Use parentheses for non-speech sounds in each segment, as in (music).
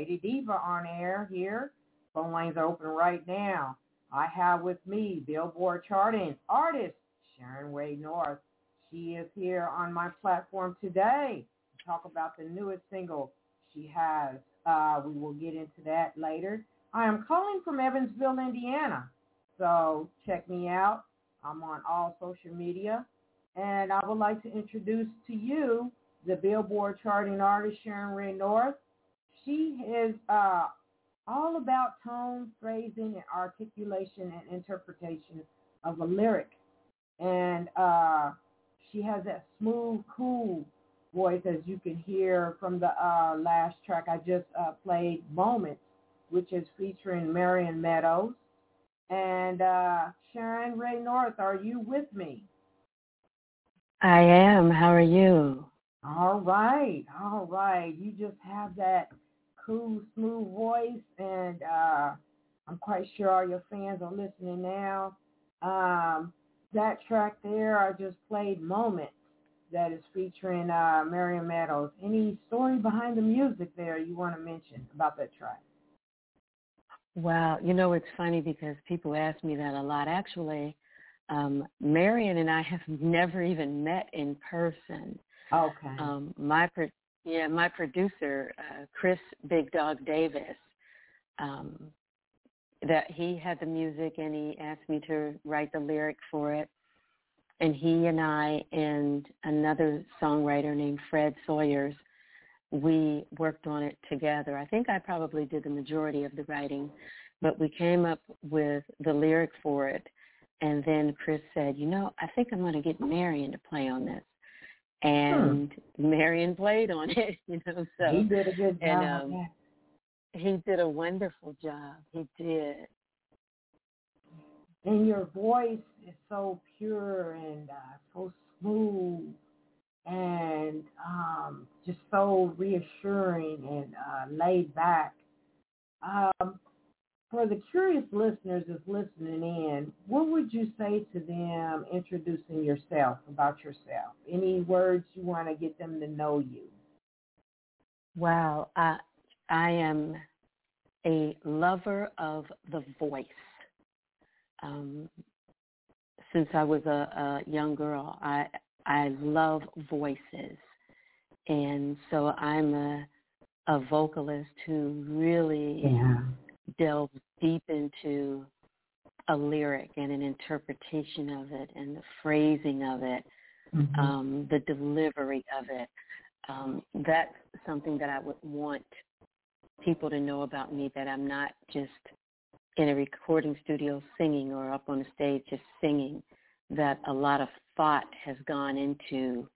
Lady Diva on air here. Phone lines are open right now. I have with me Billboard charting artist Sharon Rae North. She is here on my platform today to talk about the newest single she has. Uh, we will get into that later. I am calling from Evansville, Indiana. So check me out. I'm on all social media. And I would like to introduce to you the Billboard charting artist Sharon Rae North. She is uh, all about tone, phrasing, and articulation and interpretation of a lyric. And uh, she has that smooth, cool voice, as you can hear from the uh, last track I just uh, played, Moments, which is featuring Marion Meadows. And uh, Sharon Rae North, are you with me? I am. How are you? All right. All right. You just have that cool, smooth voice, and uh, I'm quite sure all your fans are listening now. Um, that track there, I just played "Moment," that is featuring uh, Marion Meadows. Any story behind the music there you want to mention about that track? Well, you know it's funny because people ask me that a lot. Actually, um, Marion and I have never even met in person. Okay. Um, my yeah, my producer uh, Chris Big Dog Davis, um, that he had the music and he asked me to write the lyric for it, and he and I and another songwriter named Fred Sawyers we worked on it together. I think I probably did the majority of the writing, but we came up with the lyric for it. And then Chris said, you know, I think I'm going to get Marion to play on this. And hmm. Marion played on (laughs) it, you know. So he did a good job. And, um, he did a wonderful job. He did. And your voice is so pure and uh, so smooth and um, just so reassuring and uh, laid back. Um, for the curious listeners that's listening in, what would you say to them introducing yourself, about yourself? Any words you want to get them to know you? Wow, I, I am a lover of the voice. Um, since I was a, a young girl, I I love voices. And so I'm a a vocalist who really yeah. Delves deep into a lyric and an interpretation of it and the phrasing of it, mm-hmm. um, the delivery of it. Um, that's something that I would want people to know about me, that I'm not just in a recording studio singing or up on a stage just singing, that a lot of thought has gone into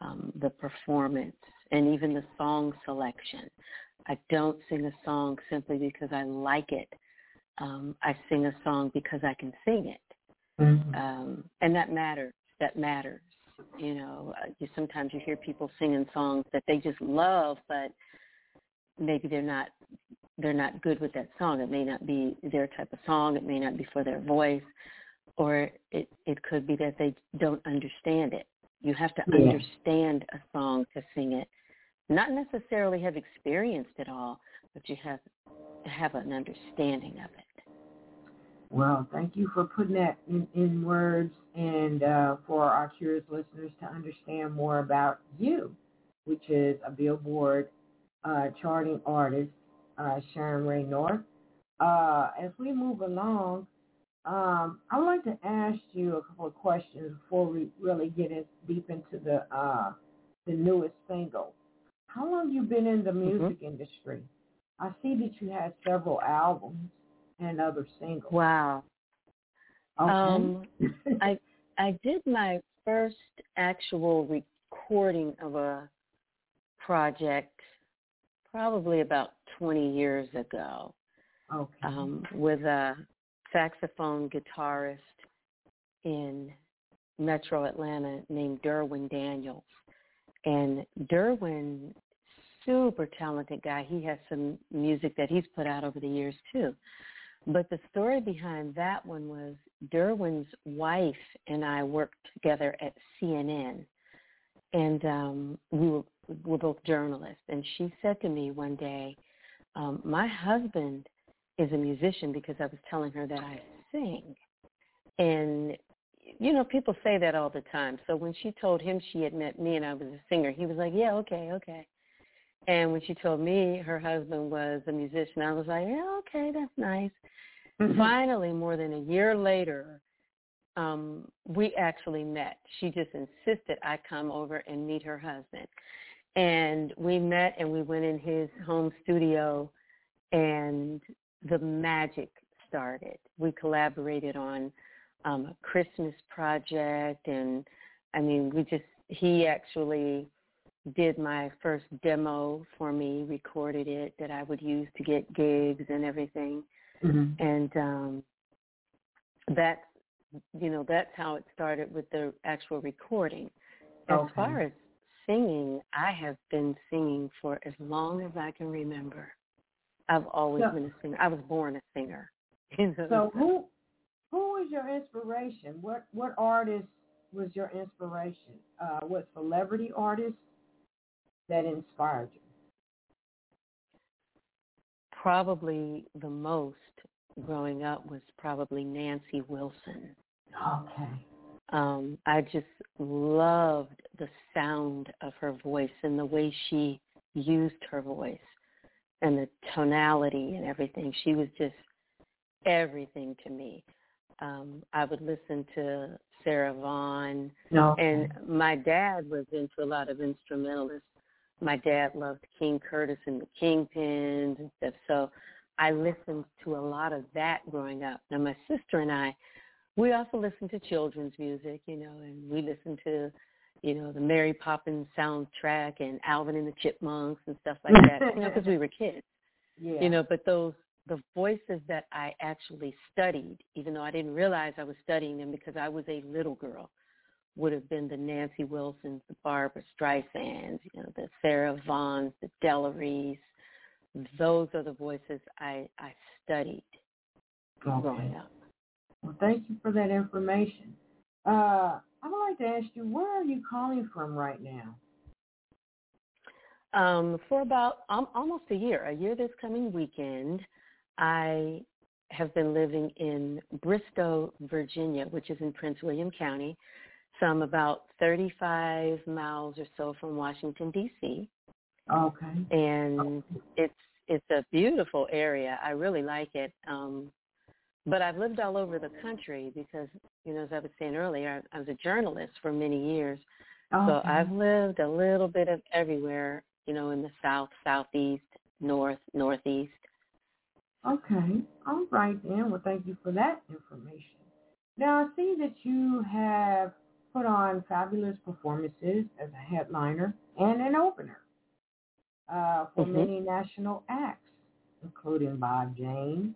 um, the performance and even the song selection. I don't sing a song simply because I like it. Um, I sing a song because I can sing it, mm-hmm. um, and that matters. That matters. You know, uh, you, sometimes you hear people singing songs that they just love, but maybe they're not they're not good with that song. It may not be their type of song. It may not be for their voice or it, it could be that they don't understand it. You have to yeah. understand a song to sing it. Not necessarily have experienced it all, but you have have an understanding of it. Well, thank you for putting that in, in words and uh, for our curious listeners to understand more about you, which is a Billboard uh, charting artist, uh, Sharon Rae North. Uh, as we move along, um, I'd like to ask you a couple of questions before we really get in, deep into the uh, the newest single. How long you been in the mm-hmm. music mm-hmm. industry? I see that you had several albums and other singles. Wow. Okay. Um, I I did my first actual recording of a project probably about 20 years ago. Okay. Um, with a saxophone guitarist in Metro Atlanta named Derwin Daniels. And Derwin, super talented guy. He has some music that he's put out over the years too. But the story behind that one was Derwin's wife and I worked together at CNN. And um, we were, we were both journalists. And she said to me one day, um, my husband – is a musician because I was telling her that I sing. And you know, people say that all the time. So when she told him she had met me and I was a singer, he was like, "Yeah, okay, okay." And when she told me her husband was a musician, I was like, "Yeah, okay, that's nice." Mm-hmm. Finally, more than a year later, um, we actually met. She just insisted I come over and meet her husband. And we met and we went in his home studio and the magic started. We collaborated on um, a Christmas project, and I mean, we just he actually did my first demo for me, recorded it that I would use to get gigs and everything, mm-hmm. and um, that's you know that's how it started with the actual recording. As okay. far as singing, I have been singing for as long as I can remember. I've always so, been a singer. I was born a singer. (laughs) So who is your inspiration? What what artist was your inspiration? Uh, what celebrity artist that inspired you? Probably the most growing up was probably Nancy Wilson. Okay. Um, I just loved the sound of her voice and the way she used her voice and the tonality and everything. She was just everything to me. Um, I would listen to Sarah Vaughan, No. and my dad was into a lot of instrumentalists. My dad loved King Curtis and the Kingpins and stuff. So I listened to a lot of that growing up. Now my sister and I, we also listened to children's music, you know, and we listened to, you know, the Mary Poppins soundtrack and Alvin and the Chipmunks and stuff like that, you know, (laughs) because we were kids yeah. you know but those the voices that i actually studied even though i didn't realize i was studying them because i was a little girl would have been the nancy wilsons the barbara streisands you know the sarah vaughns the della those are the voices i i studied growing Okay. up Well, thank you for that information. Uh, I would like to ask you, where are you calling from right now? um for about um, almost a year a year this coming weekend i have been living in bristow virginia which is in prince william county so i'm about 35 miles or so from washington dc Okay. and it's it's a beautiful area. I really like it. Um but i've lived all over the country because you know as i was saying earlier i, I was a journalist for many years. So I've lived a little bit of everywhere, you know, in the south, southeast, north, northeast. Okay. All right then. Well, thank you for that information. Now, I see that you have put on fabulous performances as a headliner and an opener uh, for Mhm. many national acts, including Bob James,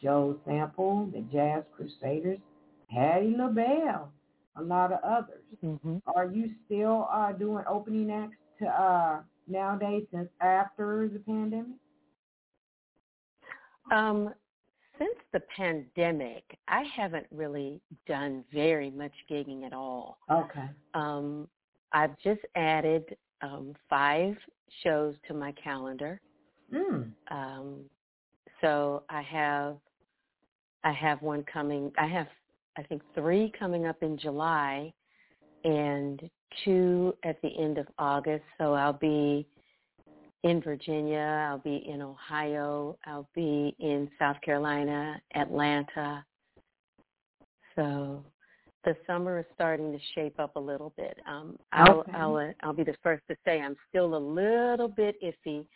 Joe Sample, the Jazz Crusaders, Patti LaBelle, a lot of others. Mm-hmm. Are you still uh, doing opening acts to uh, nowadays since after the pandemic? Um, since the pandemic, I haven't really done very much gigging at all. Okay. Um, I've just added um, five shows to my calendar. Mm. Um, so I have I have one coming. I have I think three coming up in July, and two at the end of August. So I'll be in Virginia. I'll be in Ohio. I'll be in South Carolina, Atlanta. So the summer is starting to shape up a little bit. Um, I'll, Okay. I'll uh, I'll be the first to say I'm still a little bit iffy,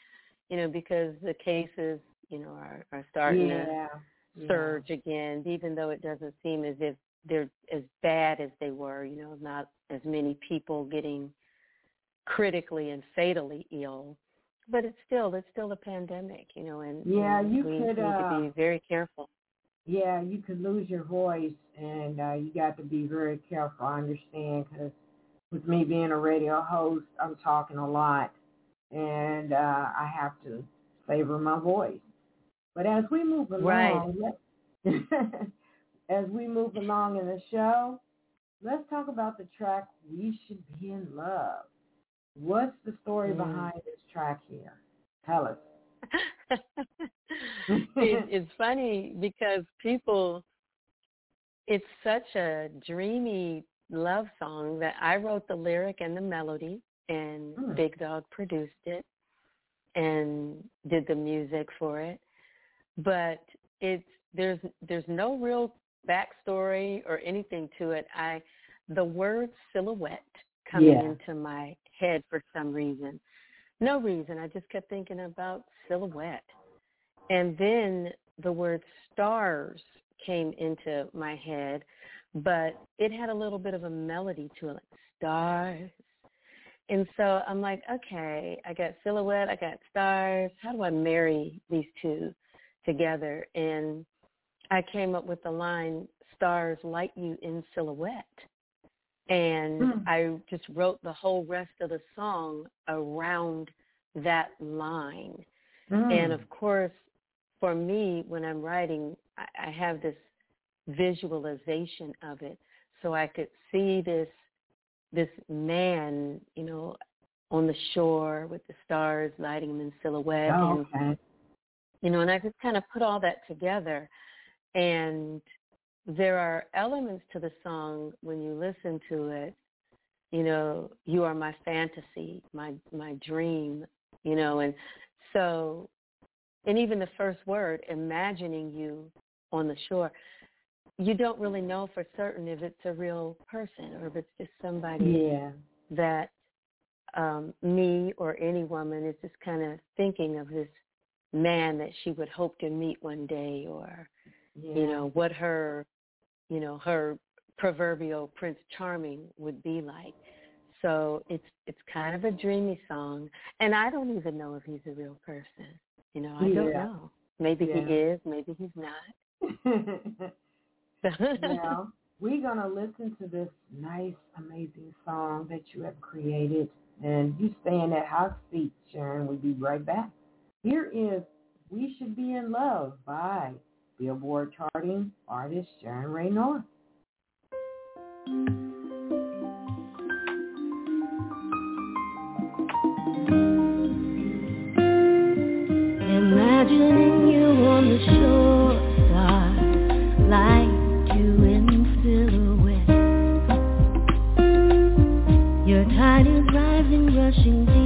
you know, because the cases, you know, are, are starting to yeah. yeah. surge again, even though it doesn't seem as if they're as bad as they were, you know, not as many people getting critically and fatally ill. But it's still it's still a pandemic, you know, and, Yeah, and you we could, need to uh, be very careful. Yeah, you could lose your voice, and uh, you got to be very careful. I understand because with me being a radio host, I'm talking a lot, and uh, I have to savor my voice. But as we move along, let, (laughs) as we move along in the show, let's talk about the track "We Should Be in Love." What's the story Mm. behind this track here? Tell us. (laughs) it, it's funny because people it's such a dreamy love song that I wrote the lyric and the melody and Hmm. Big Dog produced it and did the music for it. But it's there's there's no real backstory or anything to it. I the word silhouette coming Yeah. into my head for some reason. No reason. I just kept thinking about silhouette. And then the word stars came into my head, but it had a little bit of a melody to it, like stars. And so I'm like, okay, I got silhouette, I got stars. How do I marry these two together? And I came up with the line, stars light you in silhouette. And Hmm. I just wrote the whole rest of the song around that line. Mm. And of course, for me, when I'm writing, I, I have this visualization of it. so I could see this this man, you know, on the shore with the stars lighting him in silhouette. Oh, and, okay. You know, and I just kind of put all that together. And there are elements to the song when you listen to it. You know, you are my fantasy, my my dream. You know, and so, and even the first word, imagining you on the shore you don't really know for certain if it's a real person or if it's just somebody Yeah. that um me or any woman is just kind of thinking of this man that she would hope to meet one day or Yeah. you know what her you know her proverbial prince charming would be like so it's it's kind of a dreamy song and i don't even know if he's a real person you know i don't know maybe Yeah. he is maybe he's not (laughs) now, (laughs) we're going to listen to this nice, amazing song that you have created. And you stay in that hot seat, Sharon. We'll be right back. Here is We Should Be in Love by Billboard charting artist Sharon Rae North. Imagining you on the shore, stars light you in silhouette. Your tide is rising, rushing deep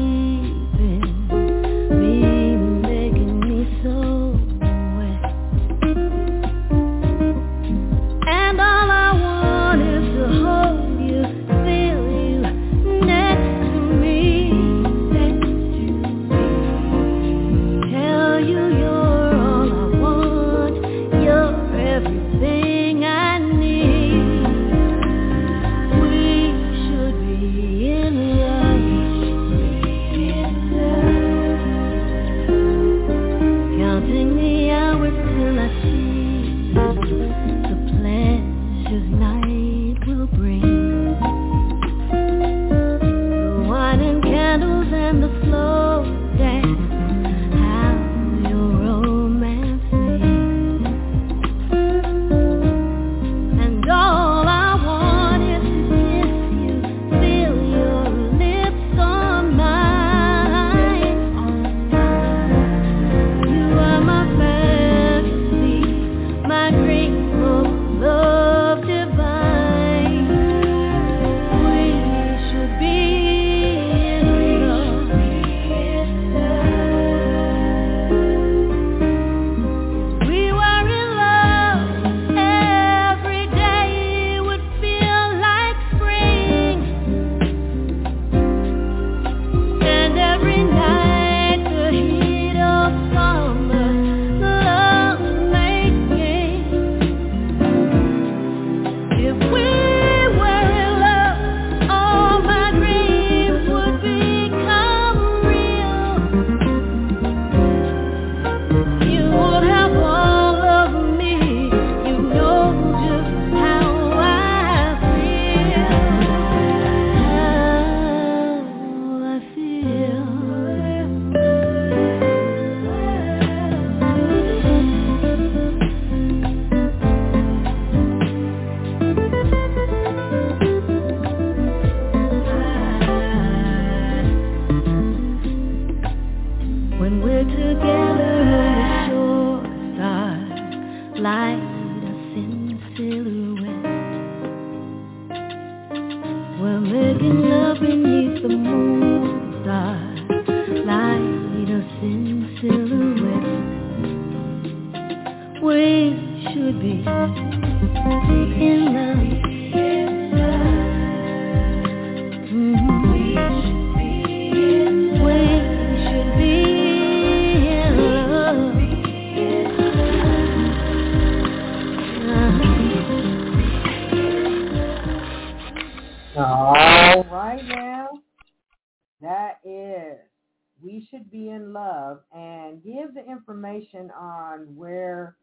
on where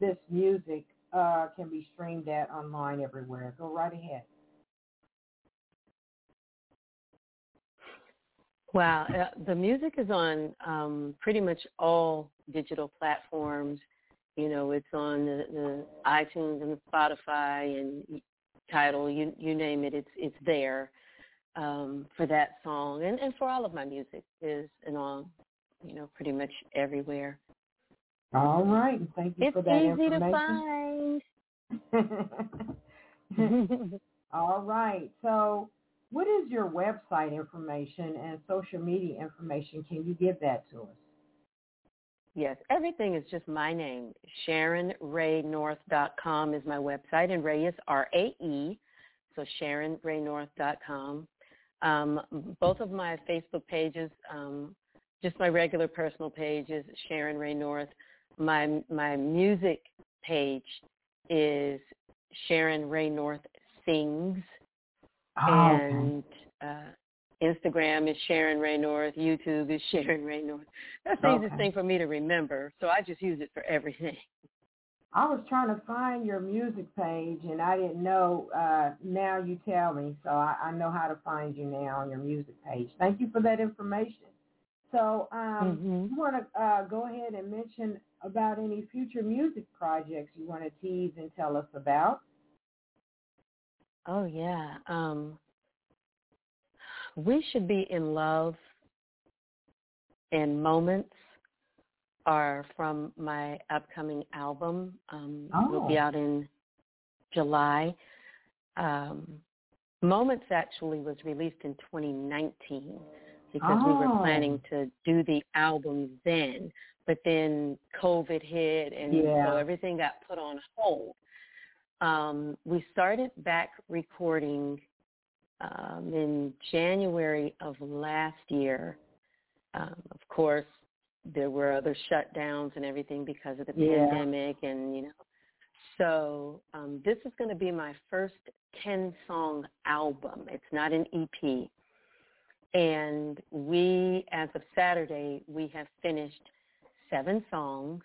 this music uh, can be streamed at online everywhere. Go right ahead. Wow, uh, the music is on um, pretty much all digital platforms. You know, it's on the, the iTunes and the Spotify, and Tidal, you you name it, it's it's there um, for that song and, and for all of my music is and on, you know, pretty much everywhere. All right. Thank you it's for that information. It's easy information. to find. (laughs) All right. So what is your website information and social media information? Can you give that to us? Yes, everything is just my name. SharonRaeNorth.com is my website, and Rae is R-A-E, so SharonRaeNorth.com. Um, both of my Facebook pages, um, just my regular personal pages, Sharon Rae North. My my music page is Sharon Rae North Sings, Oh, and uh, Instagram is Sharon Rae North. YouTube is (laughs) Sharon Rae North. That's the easiest thing for me to remember, so I just use it for everything. (laughs) I was trying to find your music page and I didn't know. Uh, now you tell me, so I, I know how to find you now on your music page. Thank you for that information. So um, Mhm. you want to uh, go ahead and mention about any future music projects you want to tease and tell us about? Oh yeah. Um, we should be in love and moments are from my upcoming album. Um, Will be Oh. out in July. Um, Moments actually was released in 2019 because we were Oh. planning to do the album then, but then COVID hit and Yeah. so everything got put on hold. Um, we started back recording um, in January of last year. Um, of course, there were other shutdowns and everything because of the Yeah. pandemic, and you know. So um, this is going to be my first ten song album. It's not an EP, and we, as of Saturday, we have finished seven songs.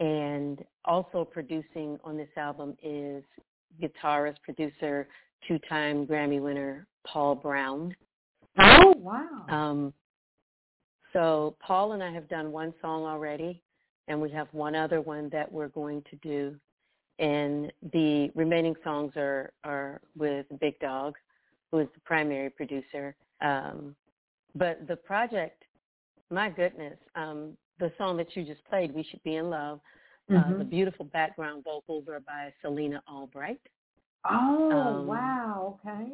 And also producing on this album is guitarist, producer, two-time Grammy winner Paul Brown. Oh, wow. Um, so Paul and I have done one song already, and we have one other one that we're going to do. And the remaining songs are, are with Big Dog, who is the primary producer. Um, but the project, my goodness, um, the song that you just played, "We Should Be in Love," uh, Mhm. the beautiful background vocals are by Selina Albright. oh, um, wow. Okay.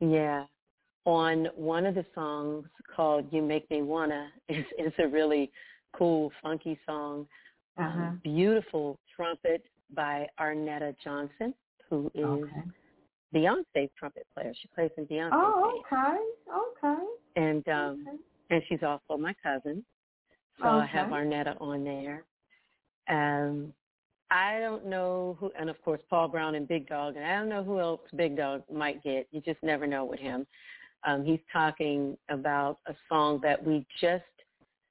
Yeah. On one of the songs called You Make Me Wanna (laughs) is is a really cool, funky song. Uh-huh. Um, beautiful trumpet by Arnetta Johnson, who is okay. Beyonce's trumpet player. She plays in Beyonce. Oh, okay. Okay. And um okay. and she's also my cousin. So I have Okay. Arnetta on there. Um I don't know who and of course Paul Brown and Big Dog and I don't know who else Big Dog might get. You just never know with him. Um he's talking about a song that we just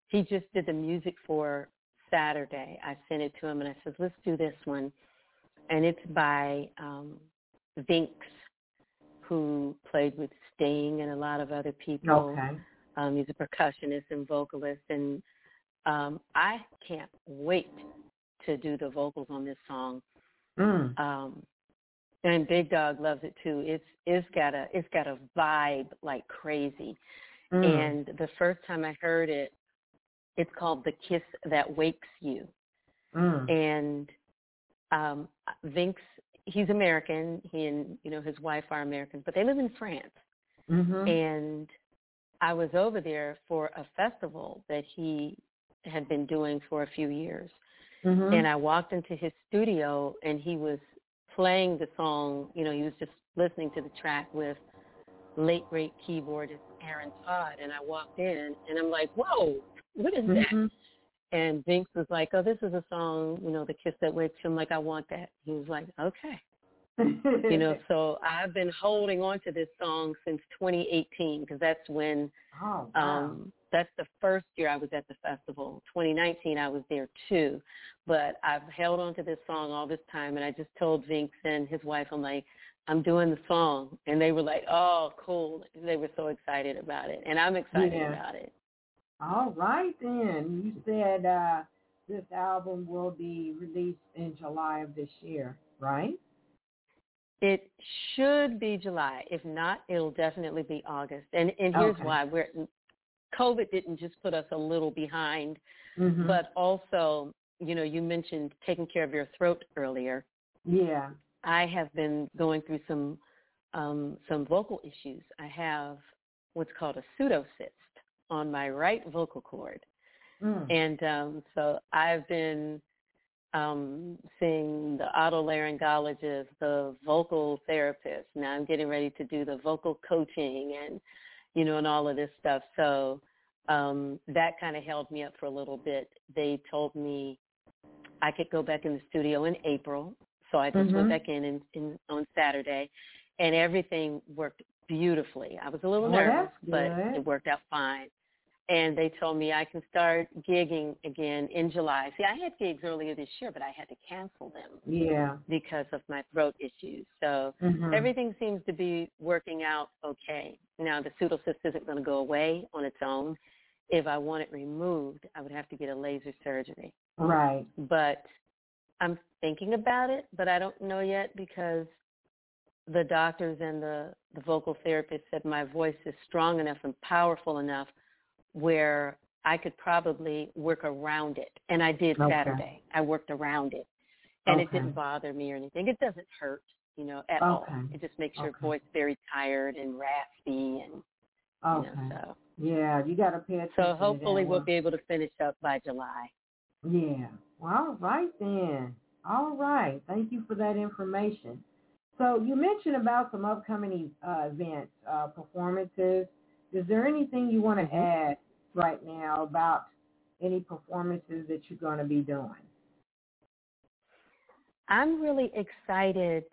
he just did the music for Saturday. I sent it to him and I said, Let's do this one and it's by um Vinx who played with Sting and a lot of other people. Okay. Um, he's a percussionist and vocalist, and um, I can't wait to do the vocals on this song. Mm. Um, and Big Dog loves it too. It's it's got a it's got a vibe like crazy. Mm. And the first time I heard it, it's called "The Kiss That Wakes You." Mm. And um, Vinx, he's American. He and you know his wife are Americans, but they live in France. Mhm. and I was over there for a festival that he had been doing for a few years. Mhm. And I walked into his studio and he was playing the song, you know, he was just listening to the track with late great keyboardist Aaron Todd and I walked in and I'm like, Whoa, what is that? And Vinx was like, Oh, this is a song, you know, the kiss that wakes you. I'm like, I want that. He was like, Okay. you know (laughs) so i've been holding on to this song since 2018 because that's when oh, wow. um that's the first year i was at the festival 2019 i was there too but i've held on to this song all this time and i just told vinx and his wife i'm like i'm doing the song and they were like oh cool they were so excited about it and i'm excited Yeah. about it All right then. You said uh, this album will be released in July of this year, right? It should be July. If not, it'll definitely be August. And and here's Okay. why: we're COVID didn't just put us a little behind, Mhm. but also, you know, you mentioned taking care of your throat earlier. yeah. I have been going through some um, some vocal issues. I have what's called a pseudocyst on my right vocal cord, Mm. and um, so I've been um, seeing the otolaryngologist, the vocal therapist. Now I'm getting ready to do the vocal coaching and you know and all of this stuff. So um, that kind of held me up for a little bit. They told me I could go back in the studio in April, so I just Mhm. went back in, in, in on Saturday, and everything worked beautifully. I was a little Well, nervous, but it worked out fine. And they told me I can start gigging again in July. See, I had gigs earlier this year, but I had to cancel them Yeah. because of my throat issues. So Mhm. everything seems to be working out okay. Now the pseudocyst isn't going to go away on its own. If I want it removed, I would have to get a laser surgery. Right. But I'm thinking about it, but I don't know yet because the doctors and the, the vocal therapist said my voice is strong enough and powerful enough where I could probably work around it. And I did Okay. Saturday. I worked around it. And it didn't bother me or anything. It doesn't hurt, you know, at all. It just makes your Okay. voice very tired and raspy and you know, so Yeah, you got to pay attention. so hopefully we'll be able to finish up by July. Yeah. Well, all right then. All right. Thank you for that information. So you mentioned about some upcoming uh, events, uh, performances. Is there anything you want to Mhm. add right now about any performances that you're going to be doing? I'm really excited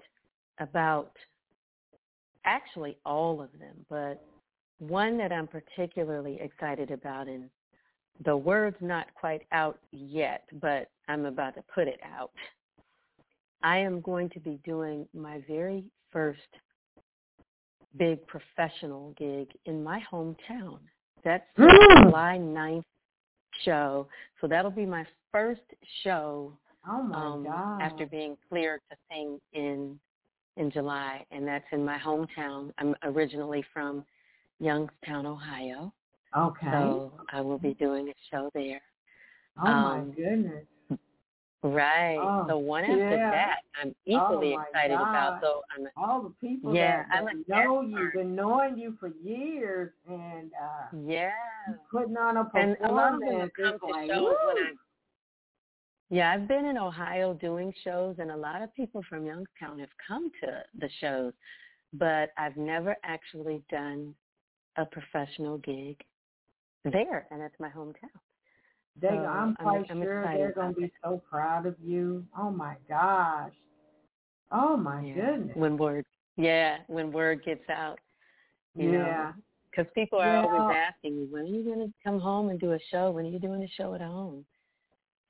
about actually all of them, but one that I'm particularly excited about, and the word's not quite out yet, but I'm about to put it out. I am going to be doing my very first big professional gig in my hometown. That's the Mm. July 9th show. So that'll be my first show Oh my um, God. after being cleared to sing in in July, and that's in my hometown. I'm originally from Youngstown, Ohio, okay. so I will be doing a show there. oh my um, goodness. Right. Oh, so one after yeah. that, I'm equally Oh, excited about. So I'm All the people Yeah, that, that know you, artist. been knowing you for years, and uh, yeah, putting on a and performance. a lot of them come to like, shows when. I. Yeah, I've been in Ohio doing shows, and a lot of people from Youngstown have come to the shows, but I've never actually done a professional gig there, and it's my hometown. They, So, I'm I'm- quite I'm sure they're gonna be so proud of you. Oh my gosh. Oh my Yeah, goodness. When word, yeah, when word gets out, you yeah. know, because people are Yeah. always asking me, when are you going to come home and do a show? When are you doing a show at home?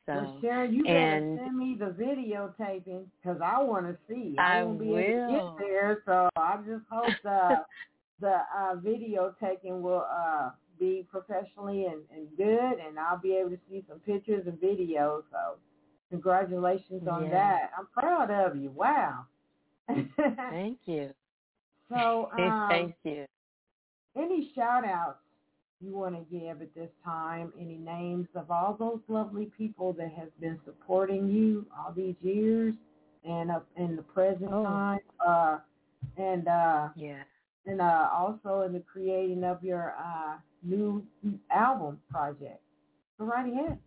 So Well, Sharon, you better and- send me the videotaping because I want to see. I won't be able to get there, so I just hope the (laughs) the uh, videotaping will uh, be professionally and, and good, and I'll be able to see some pictures and videos. So, congratulations on Yeah. that. I'm proud of you. Wow. (laughs) thank you. so, (laughs) um, thank you. any shout outs you want to give at this time? Any names of all those lovely people that have been supporting you all these years and up in the present Oh. time? Uh, and uh, Yeah. and uh, also in the creating of your uh, new album project. Go right ahead.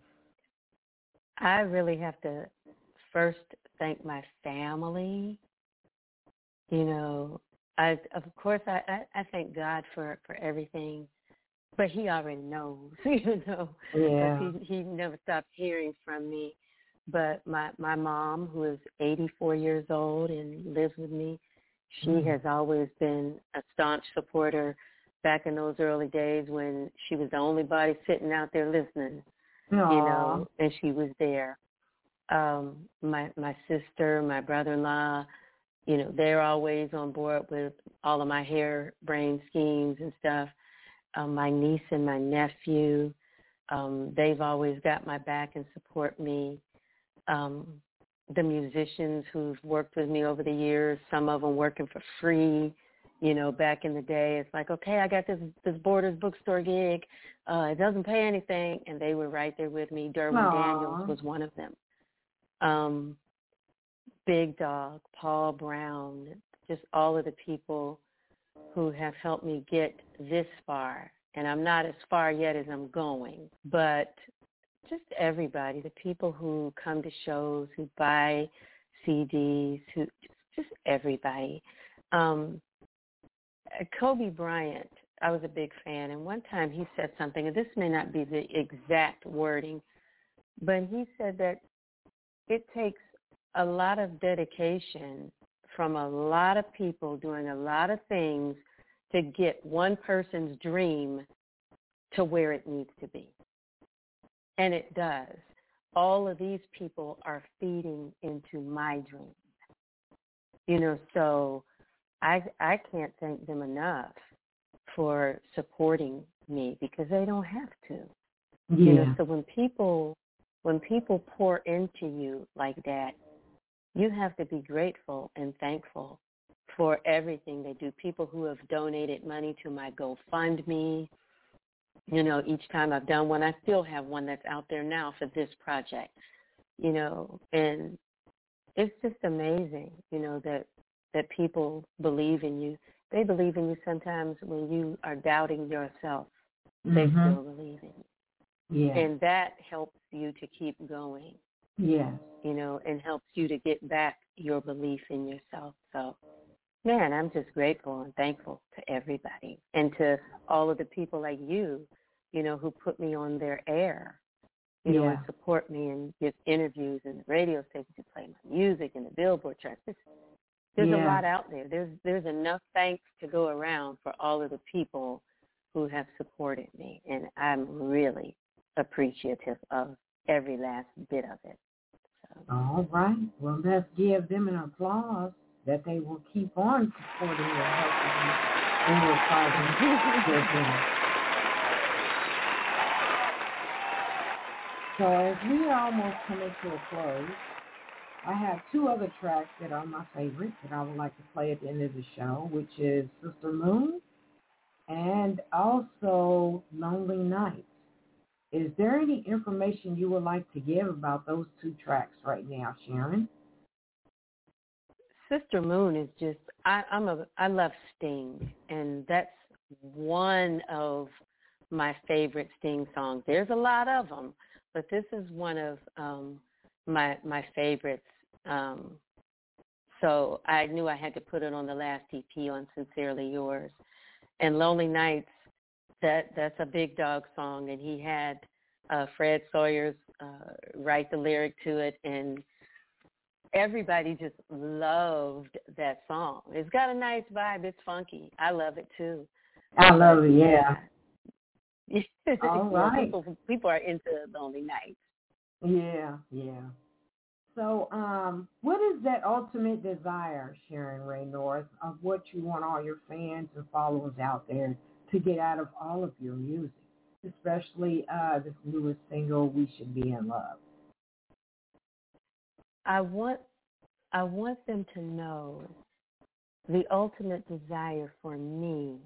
I really have to first thank my family. You know, I of course I, I, I thank God for, for everything, but he already knows, (laughs) you know. Yeah. He he never stopped hearing from me. But my my mom, who is 84 years old and lives with me, she Mm. has always been a staunch supporter. Back in those early days when she was the only body sitting out there listening, you know, and she was there. Um, my my sister, my brother-in-law, you know, they're always on board with all of my hair brain schemes and stuff. Um, my niece and my nephew, um, they've always got my back and support me. Um, the musicians who've worked with me over the years, some of them working for free, you know, back in the day. It's like, okay, I got this this Borders bookstore gig. Uh, it doesn't pay anything, and they were right there with me. Derwin Aww. Daniels was one of them. Um, Big Dog, Paul Brown, just all of the people who have helped me get this far. And I'm not as far yet as I'm going, but just everybody, the people who come to shows, who buy CDs, who just everybody. Um, Uh, Kobe Bryant, I was a big fan, and one time he said something, and this may not be the exact wording, but he said that it takes a lot of dedication from a lot of people doing a lot of things to get one person's dream to where it needs to be. And it does. All of these people are feeding into my dream. You know, so I I can't thank them enough for supporting me because they don't have to. Yeah. You know, so when people when people pour into you like that, you have to be grateful and thankful for everything they do. People who have donated money to my GoFundMe, you know, each time I've done one, I still have one that's out there now for this project, you know, and it's just amazing, you know, that that people believe in you. They believe in you sometimes when you are doubting yourself. They Mhm. still believe in you. Yeah. And that helps you to keep going, yes. you know, and helps you to get back your belief in yourself. So man, I'm just grateful and thankful to everybody and to all of the people like you, you know, who put me on their air, you know, and support me and give interviews and the radio stations to play my music and the billboard charts. It's, there's a lot out there. There's there's enough thanks to go around for all of the people who have supported me, and I'm really appreciative of every last bit of it. So. All right. Well, let's give them an applause that they will keep on supporting and helping your project. Good thing. So as we are almost coming to a close, I have two other tracks that are my favorites that I would like to play at the end of the show, which is Sister Moon and also Lonely Nights. Is there any information you would like to give about those two tracks right now, Sharon? Sister Moon is just I, I'm a I love Sting and that's one of my favorite Sting songs. There's a lot of them, but this is one of um my my favorites. Um so I knew I had to put it on the last EP on Sincerely Yours. And Lonely Nights that that's a big dog song and he had uh Fred Sawyer's uh write the lyric to it and everybody just loved that song. It's got a nice vibe. It's funky. I love it too. I love it, yeah. (laughs) All right. people people are into Lonely Nights. Yeah, yeah. So, um, what is that ultimate desire, Sharon Rae North, of what you want all your fans and followers out there to get out of all of your music, especially uh, this newest single, "We Should Be in Love"? I want I want them to know the ultimate desire for me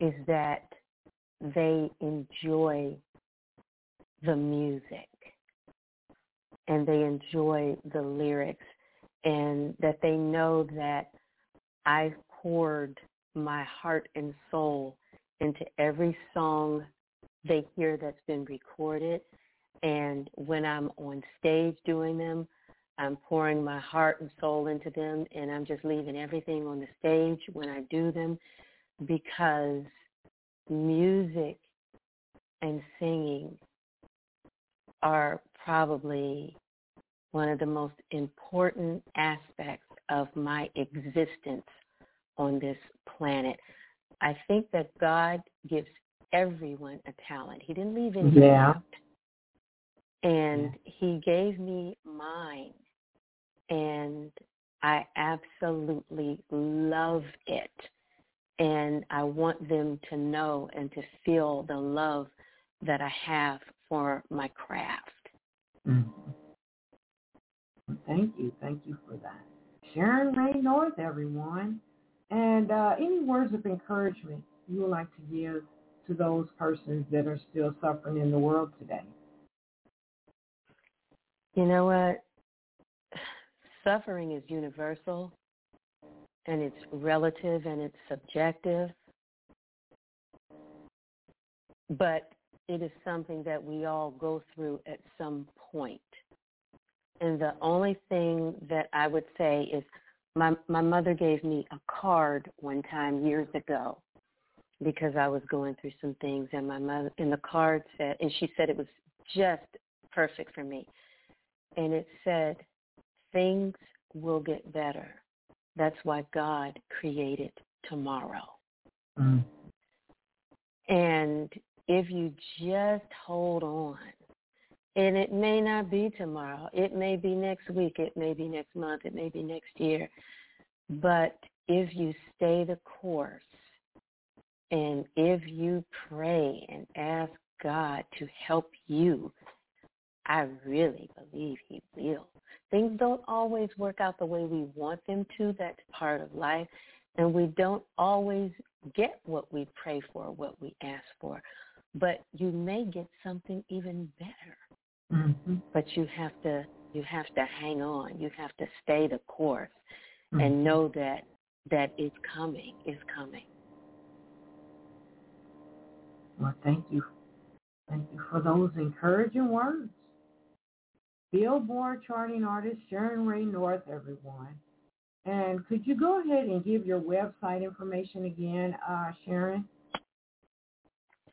is that they enjoy the music and they enjoy the lyrics and that they know that I've poured my heart and soul into every song they hear that's been recorded. And when I'm on stage doing them I'm pouring my heart and soul into them and I'm just leaving everything on the stage when I do them because music and singing are probably one of the most important aspects of my existence on this planet. I think that God gives everyone a talent. He didn't leave anyone Yeah. out. And he gave me mine. And I absolutely love it. And I want them to know and to feel the love that I have for my craft. Mhm. Thank you. Thank you for that. Sharon Rae North, everyone. And uh, any words of encouragement you would like to give to those persons that are still suffering in the world today? You know what? Suffering is universal and it's relative and it's subjective. But it is something that we all go through at some point. And the only thing that I would say is my my mother gave me a card one time years ago because I was going through some things and my mother and the card said and she said it was just perfect for me. And it said things will get better. That's why God created tomorrow. Mm. And if you just hold on, and it may not be tomorrow, it may be next week, it may be next month, it may be next year, but if you stay the course and if you pray and ask God to help you, I really believe he will. Things don't always work out the way we want them to. That's part of life. And we don't always get what we pray for, what we ask for. But you may get something even better. Mm-hmm. But you have to you have to hang on. You have to stay the course Mm-hmm. and know that that is coming, is coming. Well, thank you. Thank you for those encouraging words. Billboard charting artist Sharon Rae North, everyone. And could you go ahead and give your website information again, uh, Sharon?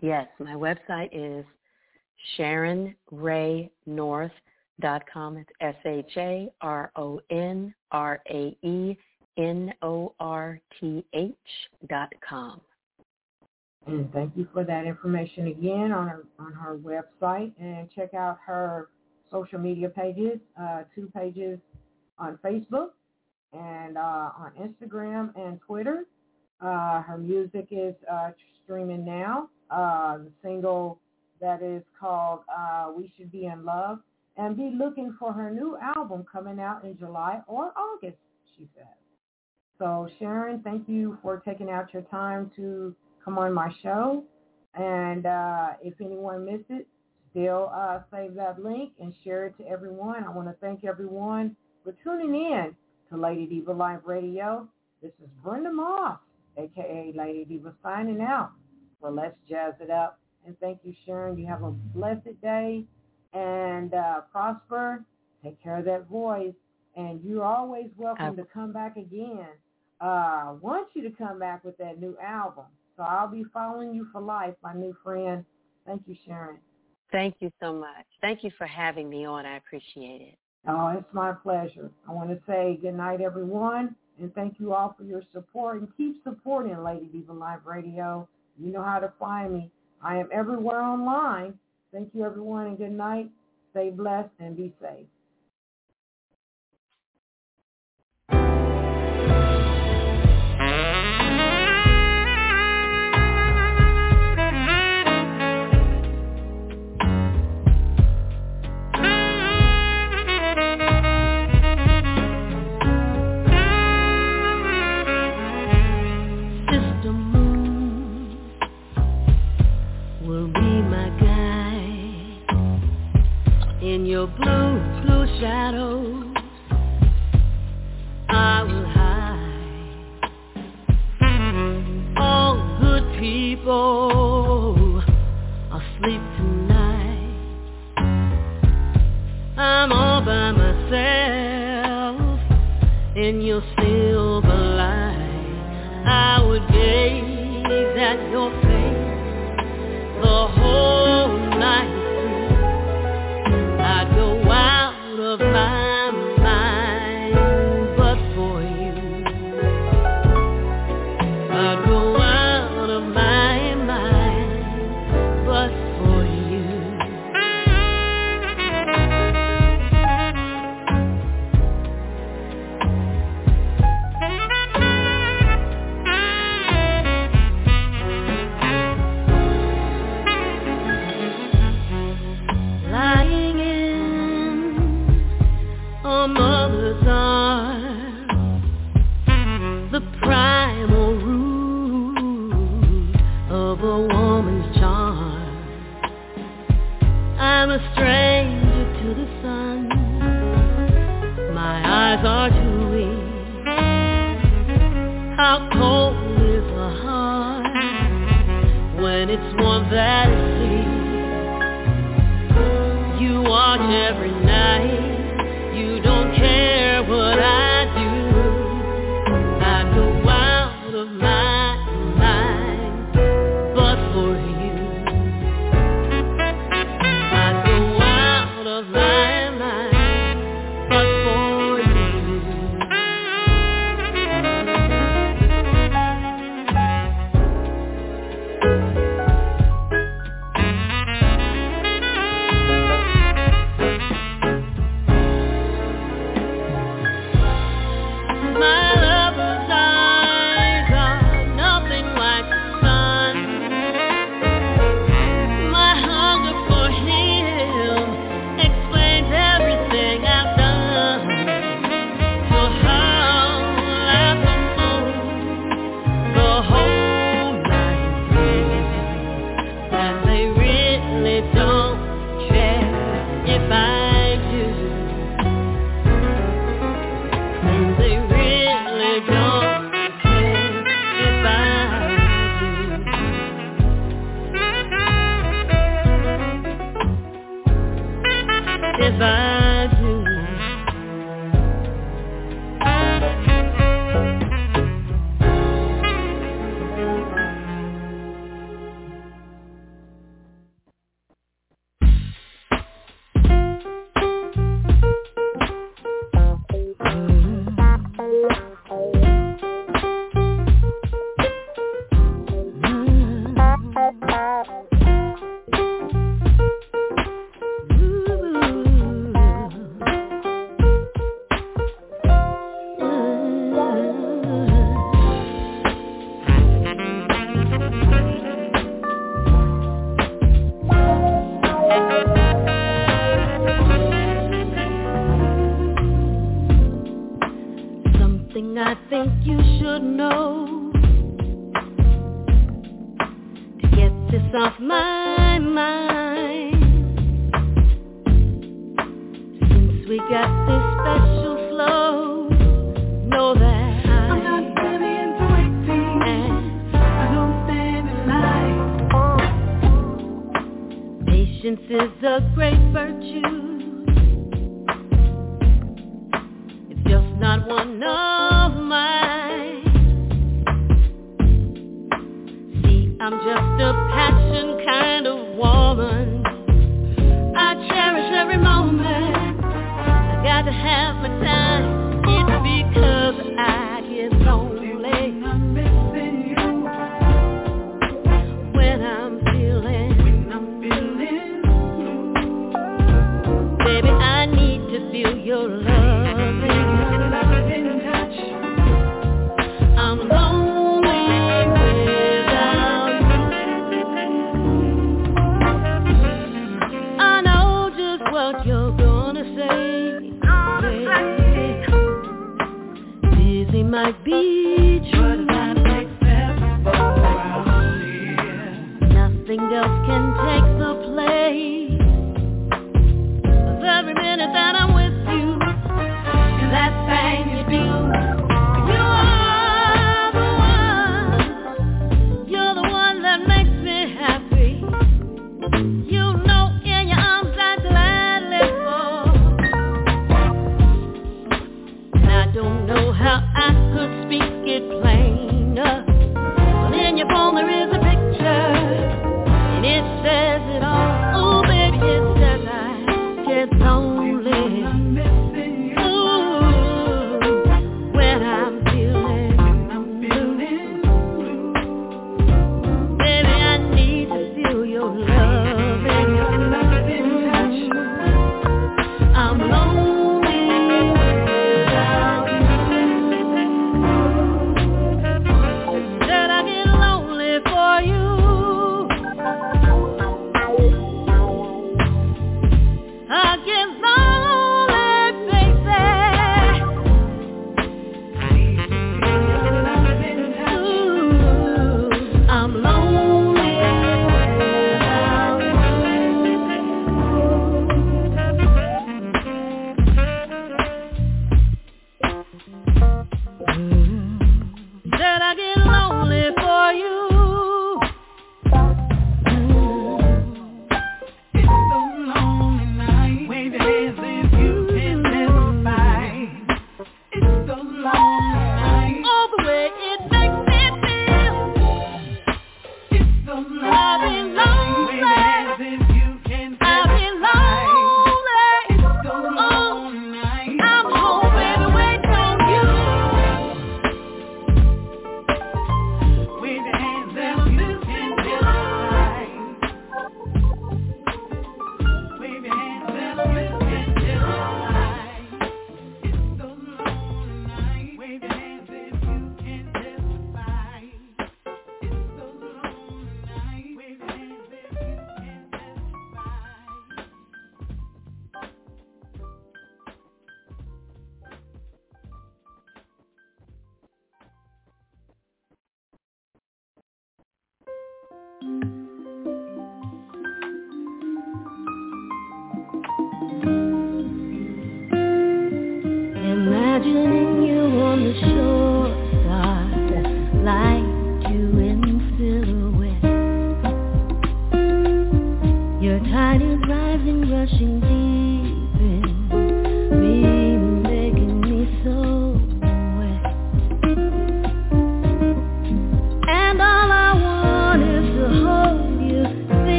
Yes, my website is SharonRaeNorth.com. It's S-H-A-R-O-N-R-A-E-N-O-R-T-H dot com. And thank you for that information again on her on her website. And check out her social media pages, uh, two pages on Facebook and uh, on Instagram and Twitter. Uh, her music is uh, streaming now. Uh, the single that is called uh, We Should Be in Love. And be looking for her new album coming out in July or August, she says. So Sharon, thank you for taking out your time to come on my show. And uh, if anyone missed it, still uh, save that link and share it to everyone. I want to thank everyone for tuning in to Lady Diva Live Radio. This is Brenda Moss, aka Lady Diva, signing out. Well, let's jazz it up. And thank you, Sharon. You have a blessed day and uh, prosper. Take care of that voice. And you're always welcome to come back again. Uh, I want you to come back with that new album. So I'll be following you for life, my new friend. Thank you, Sharon. Thank you so much. Thank you for having me on. I appreciate it. Oh, it's my pleasure. I want to say good night, everyone, and thank you all for your support. And keep supporting Lady Diva Live Radio. You know how to find me. I am everywhere online. Thank you, everyone, and good night. Stay blessed and be safe. are. Eh? How cold is the heart when it's warm that